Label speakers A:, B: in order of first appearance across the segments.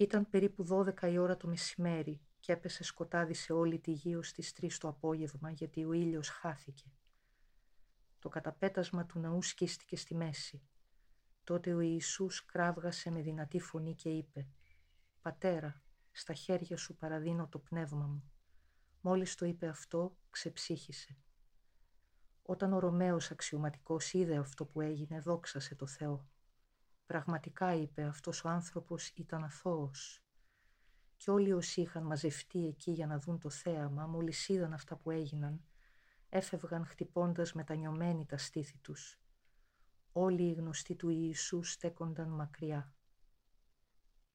A: Ήταν περίπου δώδεκα η ώρα το μεσημέρι και έπεσε σκοτάδι σε όλη τη γη ως τις τρεις το απόγευμα γιατί ο ήλιος χάθηκε. Το καταπέτασμα του ναού σκίστηκε στη μέση. Τότε ο Ιησούς κράβγασε με δυνατή φωνή και είπε «Πατέρα, στα χέρια σου παραδίνω το πνεύμα μου». Μόλις το είπε αυτό, ξεψύχησε. Όταν ο Ρωμαίος αξιωματικός είδε αυτό που έγινε, δόξασε το Θεό. Πραγματικά, είπε, αυτός ο άνθρωπος ήταν αθώος. Και όλοι όσοι είχαν μαζευτεί εκεί για να δουν το θέαμα, μόλις είδαν αυτά που έγιναν, έφευγαν χτυπώντας μετανιωμένοι τα στήθη τους. Όλοι οι γνωστοί του Ιησού στέκονταν μακριά.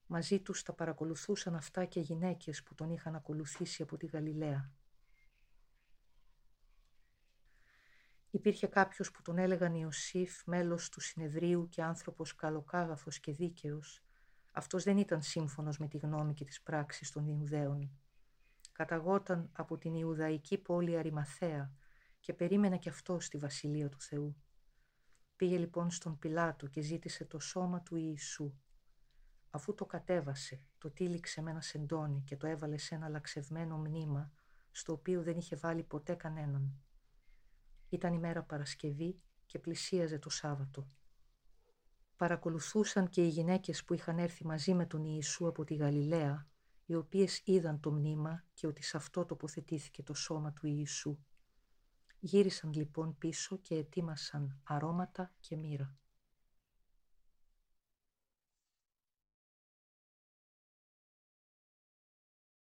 A: Μαζί τους τα παρακολουθούσαν αυτά και γυναίκες που τον είχαν ακολουθήσει από τη Γαλιλαία. Υπήρχε κάποιος που τον έλεγαν Ιωσήφ, μέλος του συνεδρίου και άνθρωπος καλοκάγαθος και δίκαιος. Αυτός δεν ήταν σύμφωνος με τη γνώμη και τις πράξεις των Ιουδαίων. Καταγόταν από την Ιουδαϊκή πόλη Αριμαθέα και περίμενε και αυτό στη Βασιλεία του Θεού. Πήγε λοιπόν στον Πιλάτο και ζήτησε το σώμα του Ιησού. Αφού το κατέβασε, το τύλιξε με ένα σεντόνι και το έβαλε σε ένα λαξευμένο μνήμα, στο οποίο δεν είχε βάλει ποτέ κανέναν. Ήταν η μέρα Παρασκευή και πλησίαζε το Σάββατο. Παρακολουθούσαν και οι γυναίκες που είχαν έρθει μαζί με τον Ιησού από τη Γαλιλαία, οι οποίες είδαν το μνήμα και ότι σε αυτό τοποθετήθηκε το σώμα του Ιησού. Γύρισαν λοιπόν πίσω και ετοίμασαν αρώματα και μοίρα.